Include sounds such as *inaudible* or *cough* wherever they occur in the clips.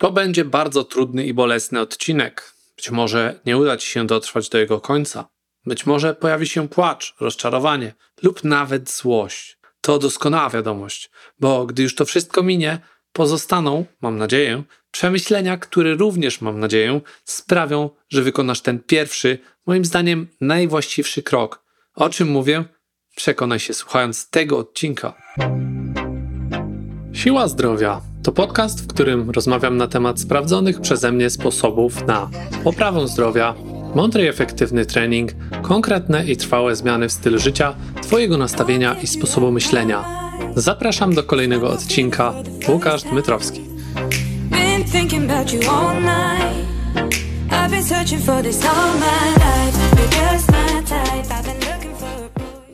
To będzie bardzo trudny i bolesny odcinek. Być może nie uda ci się dotrwać do jego końca. Być może pojawi się płacz, rozczarowanie lub nawet złość. To doskonała wiadomość, bo gdy już to wszystko minie, pozostaną, mam nadzieję, przemyślenia, które również, mam nadzieję, sprawią, że wykonasz ten pierwszy, moim zdaniem, najwłaściwszy krok. O czym mówię? Przekonaj się słuchając tego odcinka. Siła zdrowia to podcast, w którym rozmawiam na temat sprawdzonych przeze mnie sposobów na poprawę zdrowia, mądry i efektywny trening, konkretne i trwałe zmiany w stylu życia, Twojego nastawienia i sposobu myślenia. Zapraszam do kolejnego odcinka. Łukasz Dmytrowski.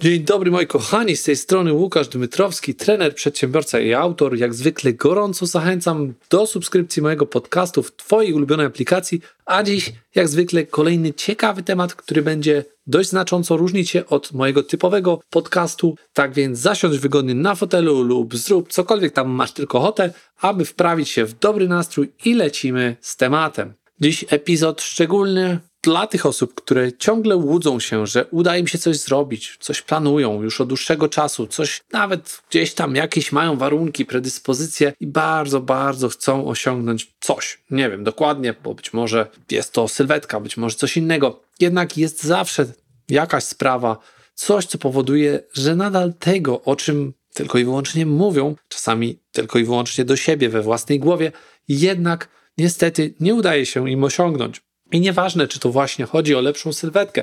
Dzień dobry moi kochani, z tej strony Łukasz Dmytrowski, trener, przedsiębiorca i autor. Jak zwykle gorąco zachęcam do subskrypcji mojego podcastu w Twojej ulubionej aplikacji, a dziś jak zwykle kolejny ciekawy temat, który będzie dość znacząco różnić się od mojego typowego podcastu. Tak więc zasiądź wygodnie na fotelu lub zrób cokolwiek tam masz tylko ochotę, aby wprawić się w dobry nastrój i lecimy z tematem. Dziś epizod szczególny, dla tych osób, które ciągle łudzą się, że uda im się coś zrobić, coś planują już od dłuższego czasu, coś nawet gdzieś tam jakieś mają warunki, predyspozycje i bardzo, bardzo chcą osiągnąć coś. Nie wiem dokładnie, bo być może jest to sylwetka, być może coś innego. Jednak jest zawsze jakaś sprawa, coś, co powoduje, że nadal tego, o czym tylko i wyłącznie mówią, czasami tylko i wyłącznie do siebie we własnej głowie, jednak niestety nie udaje się im osiągnąć. I nieważne, czy to właśnie chodzi o lepszą sylwetkę,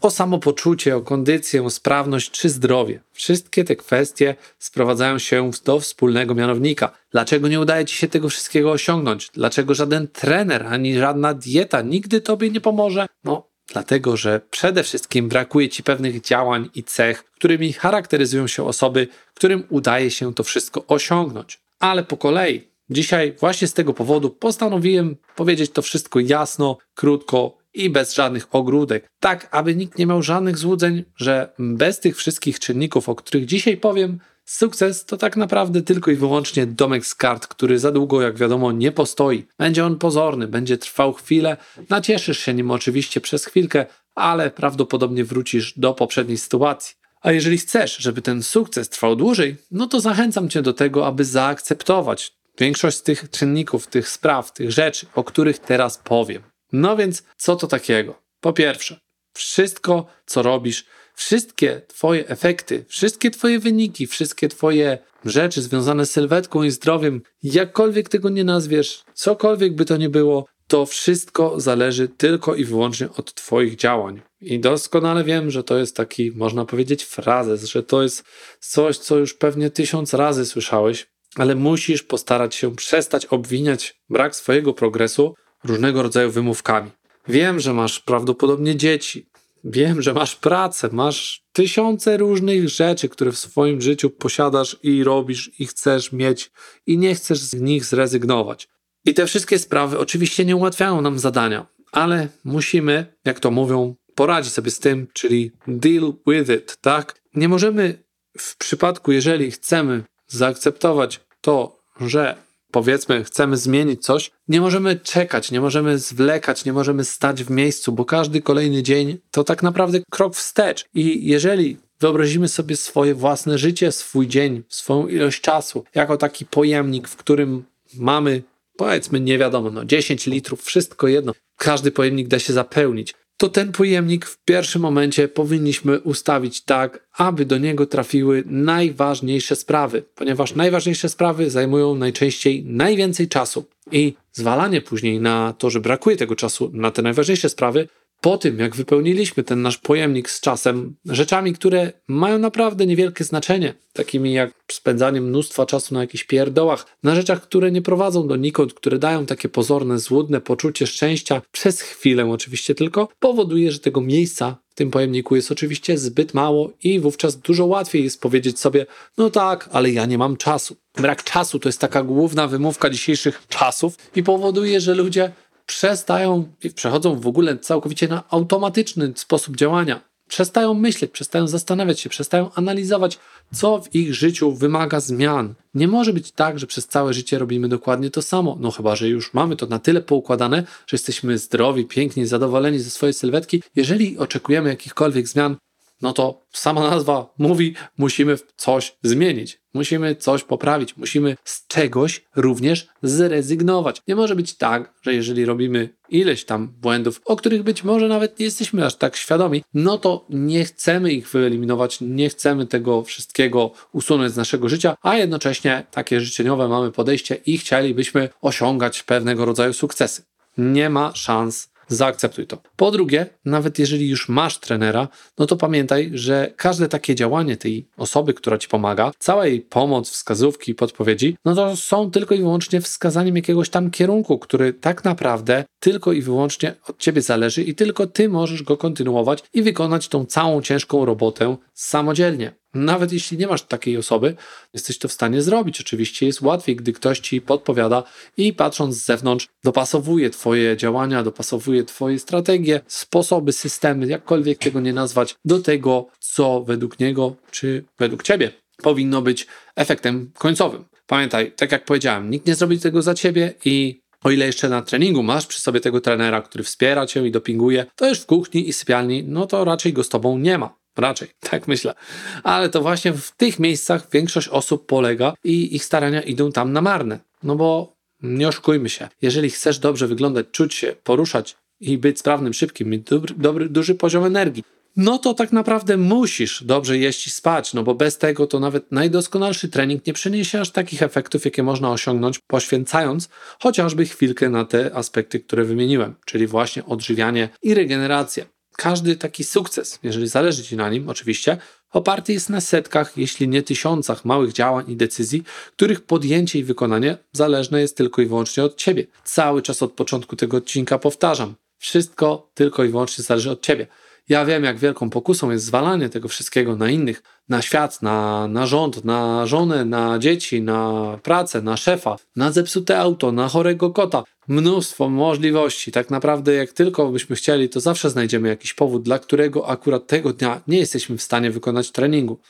o samopoczucie, o kondycję, o sprawność czy zdrowie. Wszystkie te kwestie sprowadzają się do wspólnego mianownika. Dlaczego nie udaje ci się tego wszystkiego osiągnąć? Dlaczego żaden trener ani żadna dieta nigdy tobie nie pomoże? No, dlatego, że przede wszystkim brakuje ci pewnych działań i cech, którymi charakteryzują się osoby, którym udaje się to wszystko osiągnąć. Ale po kolei, Dzisiaj właśnie z tego powodu postanowiłem powiedzieć to wszystko jasno, krótko i bez żadnych ogródek, tak aby nikt nie miał żadnych złudzeń, że bez tych wszystkich czynników, o których dzisiaj powiem, sukces to tak naprawdę tylko i wyłącznie domek z kart, który za długo, jak wiadomo, nie postoi. Będzie on pozorny, będzie trwał chwilę, nacieszysz się nim oczywiście przez chwilkę, ale prawdopodobnie wrócisz do poprzedniej sytuacji. A jeżeli chcesz, żeby ten sukces trwał dłużej, no to zachęcam Cię do tego, aby zaakceptować Większość z tych czynników, tych spraw, tych rzeczy, o których teraz powiem. No więc, co to takiego? Po pierwsze, wszystko, co robisz, wszystkie Twoje efekty, wszystkie Twoje wyniki, wszystkie Twoje rzeczy związane z sylwetką i zdrowiem, jakkolwiek tego nie nazwiesz, cokolwiek by to nie było, to wszystko zależy tylko i wyłącznie od Twoich działań. I doskonale wiem, że to jest taki, można powiedzieć, frazes, że to jest coś, co już pewnie tysiąc razy słyszałeś, ale musisz postarać się przestać obwiniać brak swojego progresu różnego rodzaju wymówkami. Wiem, że masz prawdopodobnie dzieci, wiem, że masz pracę, masz tysiące różnych rzeczy, które w swoim życiu posiadasz i robisz i chcesz mieć i nie chcesz z nich zrezygnować. I te wszystkie sprawy oczywiście nie ułatwiają nam zadania, ale musimy, jak to mówią, poradzić sobie z tym, czyli deal with it, tak? Nie możemy w przypadku, jeżeli chcemy zaakceptować to, że powiedzmy, chcemy zmienić coś, nie możemy czekać, nie możemy zwlekać, nie możemy stać w miejscu, bo każdy kolejny dzień to tak naprawdę krok wstecz. I jeżeli wyobrazimy sobie swoje własne życie, swój dzień, swoją ilość czasu, jako taki pojemnik, w którym mamy, powiedzmy, nie wiadomo, no 10 litrów, wszystko jedno, każdy pojemnik da się zapełnić to ten pojemnik w pierwszym momencie powinniśmy ustawić tak, aby do niego trafiły najważniejsze sprawy, ponieważ najważniejsze sprawy zajmują najczęściej najwięcej czasu i zwalanie później na to, że brakuje tego czasu na te najważniejsze sprawy, po tym, jak wypełniliśmy ten nasz pojemnik z czasem, rzeczami, które mają naprawdę niewielkie znaczenie, takimi jak spędzanie mnóstwa czasu na jakichś pierdołach, na rzeczach, które nie prowadzą donikąd, które dają takie pozorne, złudne poczucie szczęścia, przez chwilę oczywiście tylko, powoduje, że tego miejsca w tym pojemniku jest oczywiście zbyt mało i wówczas dużo łatwiej jest powiedzieć sobie, no tak, ale ja nie mam czasu. Brak czasu to jest taka główna wymówka dzisiejszych czasów i powoduje, że ludzie przestają przechodzą w ogóle całkowicie na automatyczny sposób działania. przestają myśleć, przestają zastanawiać się, przestają analizować, co w ich życiu wymaga zmian. Nie może być tak, że przez całe życie robimy dokładnie to samo. No chyba, że już mamy to na tyle poukładane, że jesteśmy zdrowi, piękni, zadowoleni ze swojej sylwetki. Jeżeli oczekujemy jakichkolwiek zmian, no to sama nazwa mówi, musimy coś zmienić, musimy coś poprawić, musimy z czegoś również zrezygnować. Nie może być tak, że jeżeli robimy ileś tam błędów, o których być może nawet nie jesteśmy aż tak świadomi, no to nie chcemy ich wyeliminować, nie chcemy tego wszystkiego usunąć z naszego życia, a jednocześnie takie życzeniowe mamy podejście i chcielibyśmy osiągać pewnego rodzaju sukcesy. Nie ma szans zaakceptuj to. Po drugie, nawet jeżeli już masz trenera, no to pamiętaj, że każde takie działanie tej osoby, która ci pomaga, cała jej pomoc, wskazówki, podpowiedzi, no to są tylko i wyłącznie wskazaniem jakiegoś tam kierunku, który tak naprawdę tylko i wyłącznie od ciebie zależy i tylko ty możesz go kontynuować i wykonać tą całą ciężką robotę samodzielnie. Nawet jeśli nie masz takiej osoby, jesteś to w stanie zrobić. Oczywiście jest łatwiej, gdy ktoś ci podpowiada i patrząc z zewnątrz, dopasowuje Twoje działania, dopasowuje Twoje strategie, sposoby, systemy, jakkolwiek tego nie nazwać, do tego, co według niego czy według Ciebie powinno być efektem końcowym. Pamiętaj, tak jak powiedziałem, nikt nie zrobi tego za Ciebie i o ile jeszcze na treningu masz przy sobie tego trenera, który wspiera cię i dopinguje, to już w kuchni i sypialni, no to raczej go z tobą nie ma. Raczej, *laughs* tak myślę. Ale to właśnie w tych miejscach większość osób polega i ich starania idą tam na marne. No bo nie oszukujmy się, jeżeli chcesz dobrze wyglądać, czuć się, poruszać i być sprawnym, szybkim, mieć dobry, dobry, duży poziom energii, no to tak naprawdę musisz dobrze jeść i spać, no bo bez tego to nawet najdoskonalszy trening nie przyniesie aż takich efektów, jakie można osiągnąć, poświęcając chociażby chwilkę na te aspekty, które wymieniłem, czyli właśnie odżywianie i regenerację. Każdy taki sukces, jeżeli zależy Ci na nim, oczywiście, oparty jest na setkach, jeśli nie tysiącach małych działań i decyzji, których podjęcie i wykonanie zależne jest tylko i wyłącznie od Ciebie. Cały czas od początku tego odcinka powtarzam. Wszystko tylko i wyłącznie zależy od Ciebie. Ja wiem, jak wielką pokusą jest zwalanie tego wszystkiego na innych, na świat, na, na rząd, na żonę, na dzieci, na pracę, na szefa, na zepsute auto, na chorego kota. Mnóstwo możliwości. Tak naprawdę, jak tylko byśmy chcieli, to zawsze znajdziemy jakiś powód, dla którego akurat tego dnia nie jesteśmy w stanie wykonać treningu.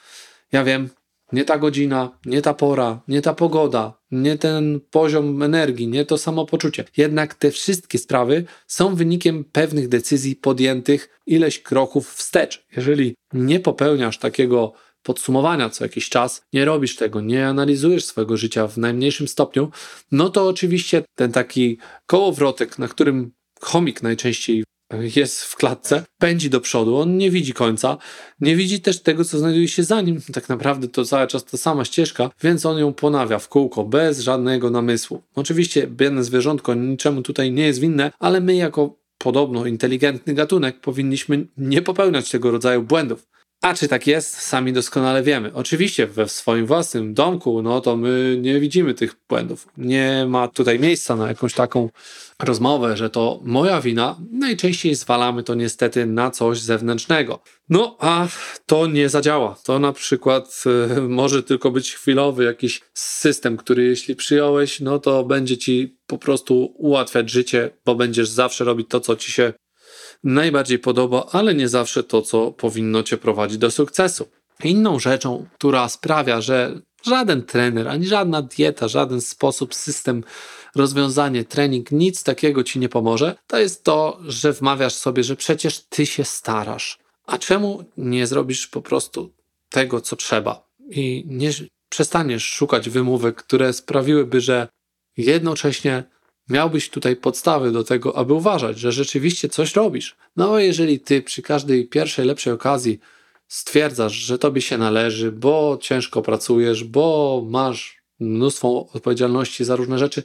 Ja wiem, nie ta godzina, nie ta pora, nie ta pogoda, nie ten poziom energii, nie to samopoczucie. Jednak te wszystkie sprawy są wynikiem pewnych decyzji podjętych ileś kroków wstecz. Jeżeli nie popełniasz takiego podsumowania co jakiś czas, nie robisz tego, nie analizujesz swojego życia w najmniejszym stopniu, no to oczywiście ten taki kołowrotek, na którym chomik najczęściej jest w klatce, pędzi do przodu, on nie widzi końca, nie widzi też tego, co znajduje się za nim. Tak naprawdę to cały czas ta sama ścieżka, więc on ją ponawia w kółko, bez żadnego namysłu. Oczywiście biedne zwierzątko niczemu tutaj nie jest winne, ale my jako podobno inteligentny gatunek powinniśmy nie popełniać tego rodzaju błędów. A czy tak jest, sami doskonale wiemy. Oczywiście we swoim własnym domku, no to my nie widzimy tych błędów. Nie ma tutaj miejsca na jakąś taką rozmowę, że to moja wina. Najczęściej zwalamy to niestety na coś zewnętrznego. No a to nie zadziała. To na przykład y, może tylko być chwilowy jakiś system, który jeśli przyjąłeś, no to będzie ci po prostu ułatwiać życie, bo będziesz zawsze robić to, co ci się najbardziej podoba, ale nie zawsze to, co powinno cię prowadzić do sukcesu. Inną rzeczą, która sprawia, że żaden trener, ani żadna dieta, żaden sposób, system, rozwiązanie, trening, nic takiego ci nie pomoże, to jest to, że wmawiasz sobie, że przecież ty się starasz. A czemu nie zrobisz po prostu tego, co trzeba? I nie przestaniesz szukać wymówek, które sprawiłyby, że jednocześnie miałbyś tutaj podstawy do tego, aby uważać, że rzeczywiście coś robisz. No a jeżeli ty przy każdej pierwszej lepszej okazji stwierdzasz, że tobie się należy, bo ciężko pracujesz, bo masz mnóstwo odpowiedzialności za różne rzeczy,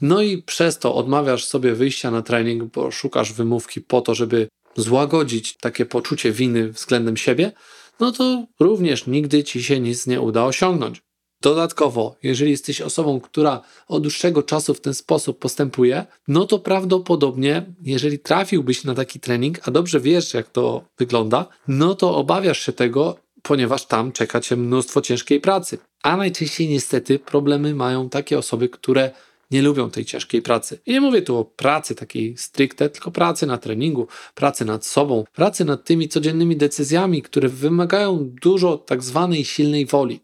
no i przez to odmawiasz sobie wyjścia na trening, bo szukasz wymówki po to, żeby złagodzić takie poczucie winy względem siebie, no to również nigdy ci się nic nie uda osiągnąć. Dodatkowo, jeżeli jesteś osobą, która od dłuższego czasu w ten sposób postępuje, no to prawdopodobnie, jeżeli trafiłbyś na taki trening, a dobrze wiesz, jak to wygląda, no to obawiasz się tego, ponieważ tam czeka cię mnóstwo ciężkiej pracy. A najczęściej niestety problemy mają takie osoby, które nie lubią tej ciężkiej pracy. I nie mówię tu o pracy takiej stricte, tylko pracy na treningu, pracy nad sobą, pracy nad tymi codziennymi decyzjami, które wymagają dużo tak zwanej silnej woli.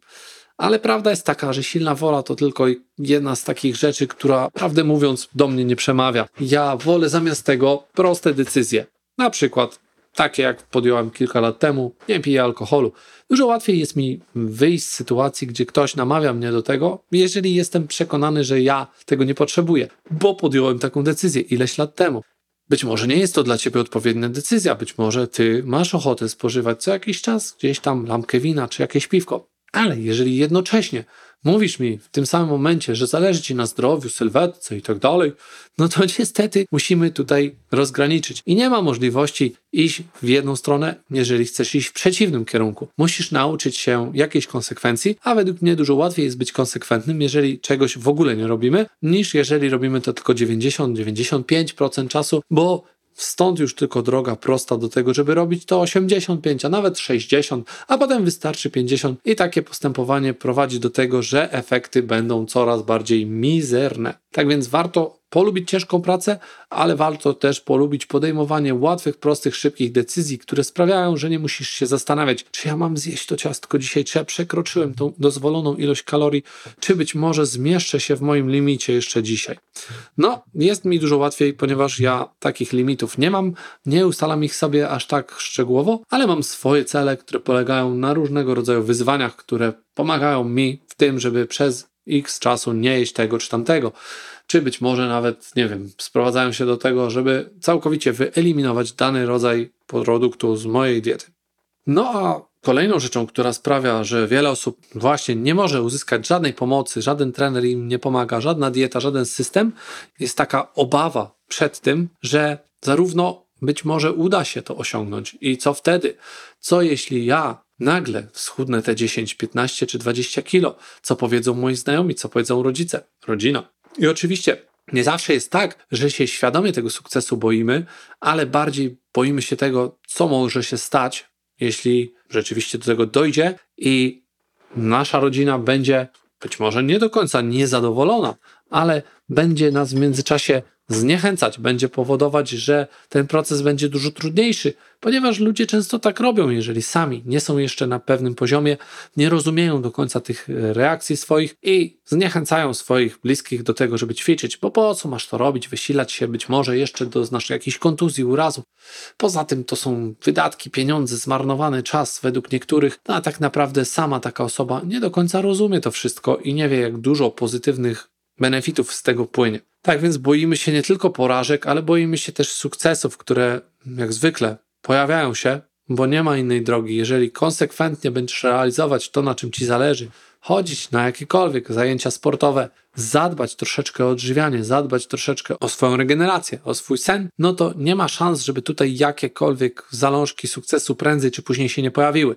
Ale prawda jest taka, że silna wola to tylko jedna z takich rzeczy, która, prawdę mówiąc, do mnie nie przemawia. Ja wolę zamiast tego proste decyzje. Na przykład takie jak podjąłem kilka lat temu, nie piję alkoholu. Dużo łatwiej jest mi wyjść z sytuacji, gdzie ktoś namawia mnie do tego, jeżeli jestem przekonany, że ja tego nie potrzebuję, bo podjąłem taką decyzję ileś lat temu. Być może nie jest to dla ciebie odpowiednia decyzja, być może ty masz ochotę spożywać co jakiś czas gdzieś tam lampkę wina czy jakieś piwko. Ale jeżeli jednocześnie mówisz mi w tym samym momencie, że zależy ci na zdrowiu, sylwetce i tak dalej, no to *laughs* niestety musimy tutaj rozgraniczyć. I nie ma możliwości iść w jedną stronę, jeżeli chcesz iść w przeciwnym kierunku. Musisz nauczyć się jakiejś konsekwencji, a według mnie dużo łatwiej jest być konsekwentnym, jeżeli czegoś w ogóle nie robimy, niż jeżeli robimy to tylko 90-95% czasu, bo Stąd już tylko droga prosta do tego, żeby robić to 85, a nawet 60, a potem wystarczy 50 i takie postępowanie prowadzi do tego, że efekty będą coraz bardziej mizerne. Tak więc warto polubić ciężką pracę, ale warto też polubić podejmowanie łatwych, prostych, szybkich decyzji, które sprawiają, że nie musisz się zastanawiać, czy ja mam zjeść to ciastko dzisiaj, czy ja przekroczyłem tą dozwoloną ilość kalorii, czy być może zmieszczę się w moim limicie jeszcze dzisiaj. No, jest mi dużo łatwiej, ponieważ ja takich limitów nie mam, nie ustalam ich sobie aż tak szczegółowo, ale mam swoje cele, które polegają na różnego rodzaju wyzwaniach, które pomagają mi w tym, żeby przez x czasu nie jeść tego czy tamtego czy być może nawet, nie wiem, sprowadzają się do tego, żeby całkowicie wyeliminować dany rodzaj produktu z mojej diety. No a kolejną rzeczą, która sprawia, że wiele osób właśnie nie może uzyskać żadnej pomocy, żaden trener im nie pomaga, żadna dieta, żaden system, jest taka obawa przed tym, że zarówno być może uda się to osiągnąć i co wtedy? Co jeśli ja nagle schudnę te 10, 15 czy 20 kilo? Co powiedzą moi znajomi? Co powiedzą rodzice? Rodzina? I oczywiście nie zawsze jest tak, że się świadomie tego sukcesu boimy, ale bardziej boimy się tego, co może się stać, jeśli rzeczywiście do tego dojdzie i nasza rodzina będzie być może nie do końca niezadowolona, ale będzie nas w międzyczasie zniechęcać, będzie powodować, że ten proces będzie dużo trudniejszy, ponieważ ludzie często tak robią, jeżeli sami nie są jeszcze na pewnym poziomie, nie rozumieją do końca tych e, reakcji swoich i zniechęcają swoich bliskich do tego, żeby ćwiczyć, bo po co masz to robić, wysilać się, być może jeszcze doznasz jakiejś kontuzji, urazu. Poza tym to są wydatki, pieniądze, zmarnowany czas według niektórych, no a tak naprawdę sama taka osoba nie do końca rozumie to wszystko i nie wie, jak dużo pozytywnych benefitów z tego płynie. Tak więc boimy się nie tylko porażek, ale boimy się też sukcesów, które jak zwykle pojawiają się, bo nie ma innej drogi. Jeżeli konsekwentnie będziesz realizować to, na czym ci zależy, chodzić na jakiekolwiek zajęcia sportowe, zadbać troszeczkę o odżywianie, zadbać troszeczkę o swoją regenerację, o swój sen, no to nie ma szans, żeby tutaj jakiekolwiek zalążki sukcesu prędzej czy później się nie pojawiły.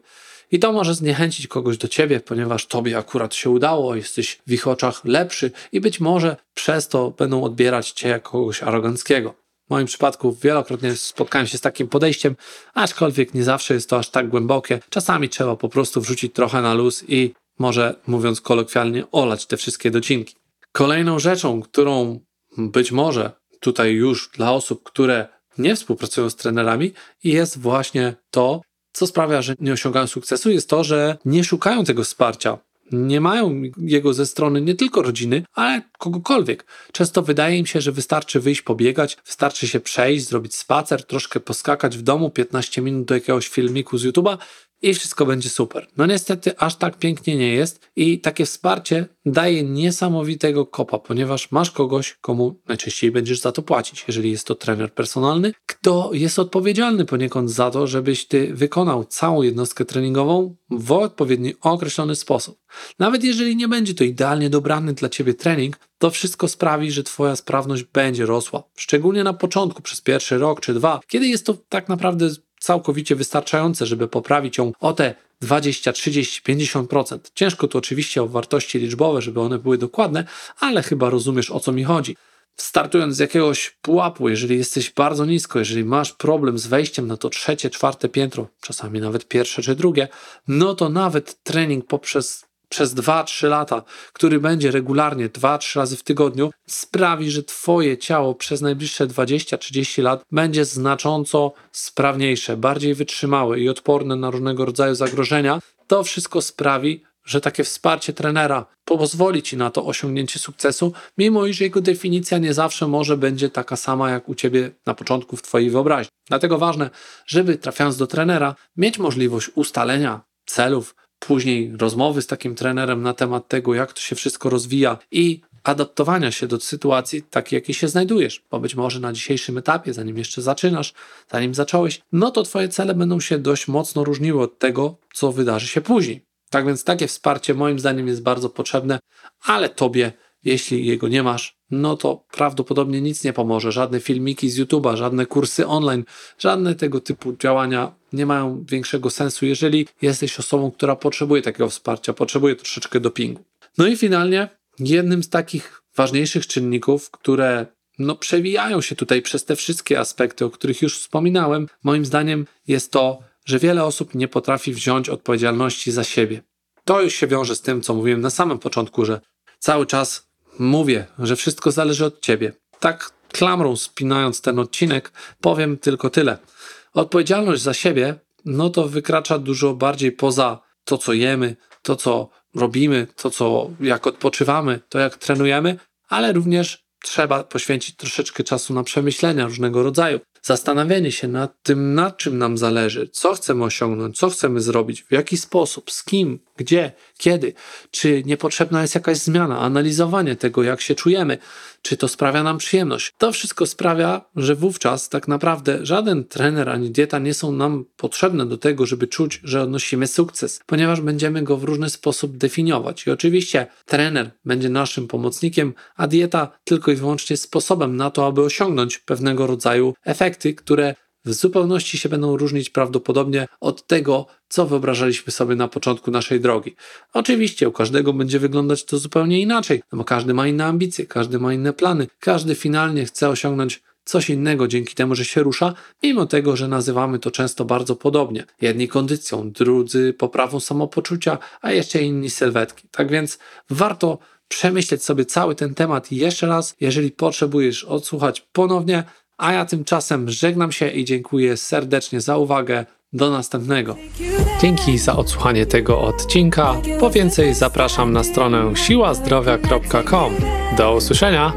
I to może zniechęcić kogoś do ciebie, ponieważ tobie akurat się udało, jesteś w ich oczach lepszy i być może przez to będą odbierać cię jako kogoś aroganckiego. W moim przypadku wielokrotnie spotkałem się z takim podejściem, aczkolwiek nie zawsze jest to aż tak głębokie. Czasami trzeba po prostu wrzucić trochę na luz i może, mówiąc kolokwialnie, olać te wszystkie docinki. Kolejną rzeczą, którą być może tutaj już dla osób, które nie współpracują z trenerami, jest właśnie to, co sprawia, że nie osiągają sukcesu, jest to, że nie szukają tego wsparcia. Nie mają jego ze strony nie tylko rodziny, ale kogokolwiek. Często wydaje im się, że wystarczy wyjść pobiegać, wystarczy się przejść, zrobić spacer, troszkę poskakać w domu, 15 minut do jakiegoś filmiku z YouTube'a i wszystko będzie super. No niestety aż tak pięknie nie jest i takie wsparcie daje niesamowitego kopa, ponieważ masz kogoś, komu najczęściej będziesz za to płacić, jeżeli jest to trener personalny, kto jest odpowiedzialny poniekąd za to, żebyś ty wykonał całą jednostkę treningową w odpowiedni określony sposób. Nawet jeżeli nie będzie to idealnie dobrany dla ciebie trening, to wszystko sprawi, że twoja sprawność będzie rosła. Szczególnie na początku, przez pierwszy rok czy dwa, kiedy jest to tak naprawdę całkowicie wystarczające, żeby poprawić ją o te 20, 30, 50%. Ciężko tu oczywiście o wartości liczbowe, żeby one były dokładne, ale chyba rozumiesz o co mi chodzi. Startując z jakiegoś pułapu, jeżeli jesteś bardzo nisko, jeżeli masz problem z wejściem na to trzecie, czwarte piętro, czasami nawet pierwsze czy drugie, no to nawet trening poprzez przez 2-3 lata, który będzie regularnie 2-3 razy w tygodniu, sprawi, że Twoje ciało przez najbliższe 20-30 lat będzie znacząco sprawniejsze, bardziej wytrzymałe i odporne na różnego rodzaju zagrożenia. To wszystko sprawi, że takie wsparcie trenera pozwoli ci na to osiągnięcie sukcesu, mimo iż jego definicja nie zawsze może będzie taka sama jak u ciebie na początku w twojej wyobraźni. Dlatego ważne, żeby trafiając do trenera, mieć możliwość ustalenia celów, później rozmowy z takim trenerem na temat tego, jak to się wszystko rozwija i adaptowania się do sytuacji takiej, jakiej się znajdujesz, bo być może na dzisiejszym etapie, zanim jeszcze zaczynasz, zanim zacząłeś, no to Twoje cele będą się dość mocno różniły od tego, co wydarzy się później. Tak więc takie wsparcie moim zdaniem jest bardzo potrzebne, ale Tobie, jeśli jego nie masz, no to prawdopodobnie nic nie pomoże. Żadne filmiki z YouTube'a, żadne kursy online, żadne tego typu działania nie mają większego sensu, jeżeli jesteś osobą, która potrzebuje takiego wsparcia, potrzebuje troszeczkę dopingu. No i finalnie, jednym z takich ważniejszych czynników, które no, przewijają się tutaj przez te wszystkie aspekty, o których już wspominałem, moim zdaniem jest to, że wiele osób nie potrafi wziąć odpowiedzialności za siebie. To już się wiąże z tym, co mówiłem na samym początku, że cały czas mówię, że wszystko zależy od ciebie. Tak klamrą spinając ten odcinek, powiem tylko tyle. Odpowiedzialność za siebie, no to wykracza dużo bardziej poza to, co jemy, to, co robimy, to, co jak odpoczywamy, to jak trenujemy, ale również trzeba poświęcić troszeczkę czasu na przemyślenia różnego rodzaju zastanawianie się nad tym, na czym nam zależy, co chcemy osiągnąć, co chcemy zrobić, w jaki sposób, z kim, gdzie, kiedy, czy niepotrzebna jest jakaś zmiana, analizowanie tego, jak się czujemy, czy to sprawia nam przyjemność. To wszystko sprawia, że wówczas tak naprawdę żaden trener ani dieta nie są nam potrzebne do tego, żeby czuć, że odnosimy sukces, ponieważ będziemy go w różny sposób definiować. I oczywiście trener będzie naszym pomocnikiem, a dieta tylko i wyłącznie sposobem na to, aby osiągnąć pewnego rodzaju efekty, które w zupełności się będą różnić prawdopodobnie od tego, co wyobrażaliśmy sobie na początku naszej drogi. Oczywiście u każdego będzie wyglądać to zupełnie inaczej, no bo każdy ma inne ambicje, każdy ma inne plany, każdy finalnie chce osiągnąć coś innego dzięki temu, że się rusza, mimo tego, że nazywamy to często bardzo podobnie. Jedni kondycją, drudzy poprawą samopoczucia, a jeszcze inni sylwetki. Tak więc warto przemyśleć sobie cały ten temat jeszcze raz. Jeżeli potrzebujesz odsłuchać ponownie, a ja tymczasem żegnam się i dziękuję serdecznie za uwagę. Do następnego. Dzięki za odsłuchanie tego odcinka. Po więcej zapraszam na stronę siłazdrowia.com. Do usłyszenia.